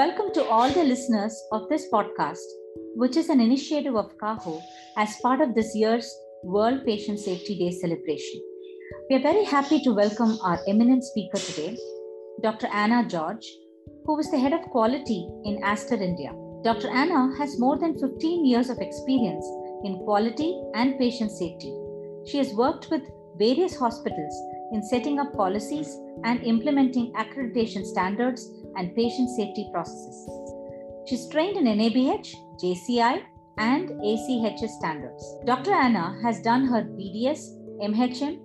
Welcome to all the listeners of this podcast, which is an initiative of CAHO as part of this year's World Patient Safety Day celebration. We are very happy to welcome our eminent speaker today, Dr. Anna George, who is the head of quality in Aster India. Dr. Anna has more than 15 years of experience in quality and patient safety. She has worked with various hospitals in setting up policies and implementing accreditation standards and patient safety processes. She's trained in NABH, JCI, and ACHS standards. Dr. Anna has done her BDS, MHM,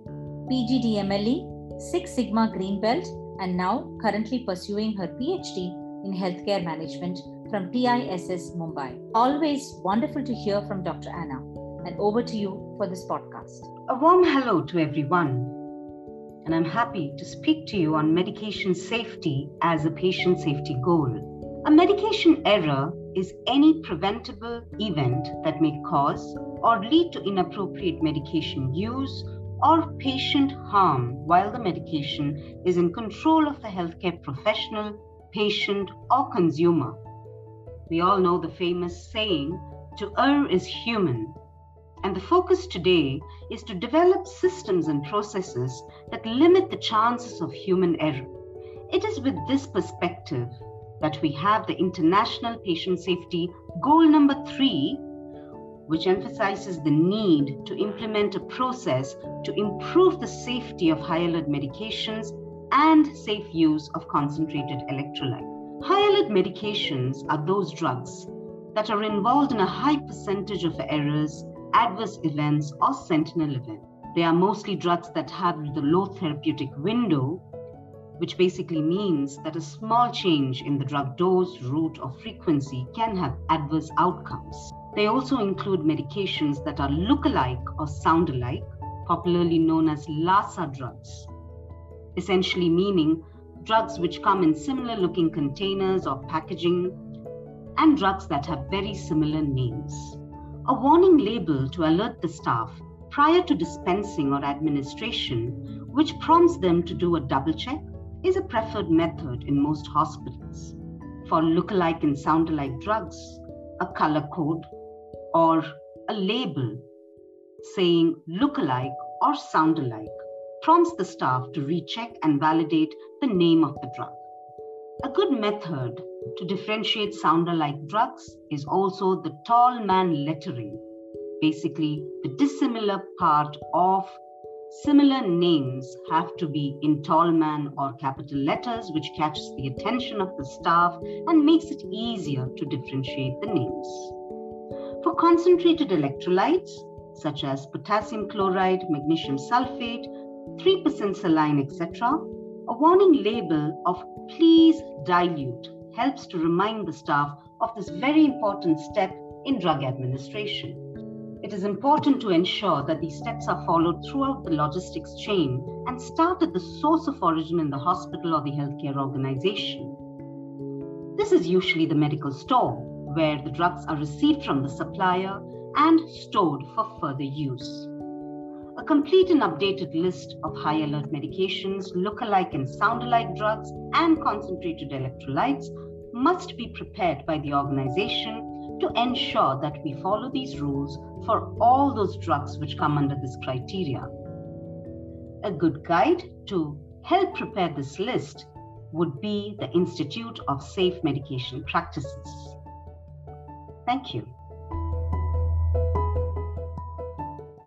PGDMLE, Six Sigma Green Belt, and now currently pursuing her PhD in healthcare management from TISS Mumbai. Always wonderful to hear from Dr. Anna. And over to you for this podcast. A warm hello to everyone and I'm happy to speak to you on medication safety as a patient safety goal. A medication error is any preventable event that may cause or lead to inappropriate medication use or patient harm while the medication is in control of the healthcare professional, patient, or consumer. We all know the famous saying, to err is human, and the focus today is to develop systems and processes that limit the chances of human error. It is with this perspective that we have the International Patient Safety Goal number three, which emphasizes the need to implement a process to improve the safety of high alert medications and safe use of concentrated electrolyte. High alert medications are those drugs that are involved in a high percentage of errors adverse events, or sentinel event. They are mostly drugs that have the low therapeutic window, which basically means that a small change in the drug dose, route, or frequency can have adverse outcomes. They also include medications that are look-alike or sound alike, popularly known as LASA drugs, essentially meaning drugs which come in similar looking containers or packaging, and drugs that have very similar names. A warning label to alert the staff prior to dispensing or administration, which prompts them to do a double check, is a preferred method in most hospitals. For look-alike and sound-alike drugs, a color code or a label saying look-alike or sound-alike prompts the staff to recheck and validate the name of the drug. A good method to differentiate sound-alike drugs is also the tall man lettering, basically the dissimilar part of similar names have to be in tall man or capital letters, which catches the attention of the staff and makes it easier to differentiate the names. For concentrated electrolytes, such as potassium chloride, magnesium sulfate, 3% saline, etc., a warning label of please dilute helps to remind the staff of this very important step in drug administration. It is important to ensure that these steps are followed throughout the logistics chain and start at the source of origin in the hospital or the healthcare organization. This is usually the medical store, where the drugs are received from the supplier and stored for further use. A complete and updated list of high alert medications, look-alike and sound-alike drugs, and concentrated electrolytes must be prepared by the organization to ensure that we follow these rules for all those drugs which come under this criteria. A good guide to help prepare this list would be the Institute of Safe Medication Practices. Thank you.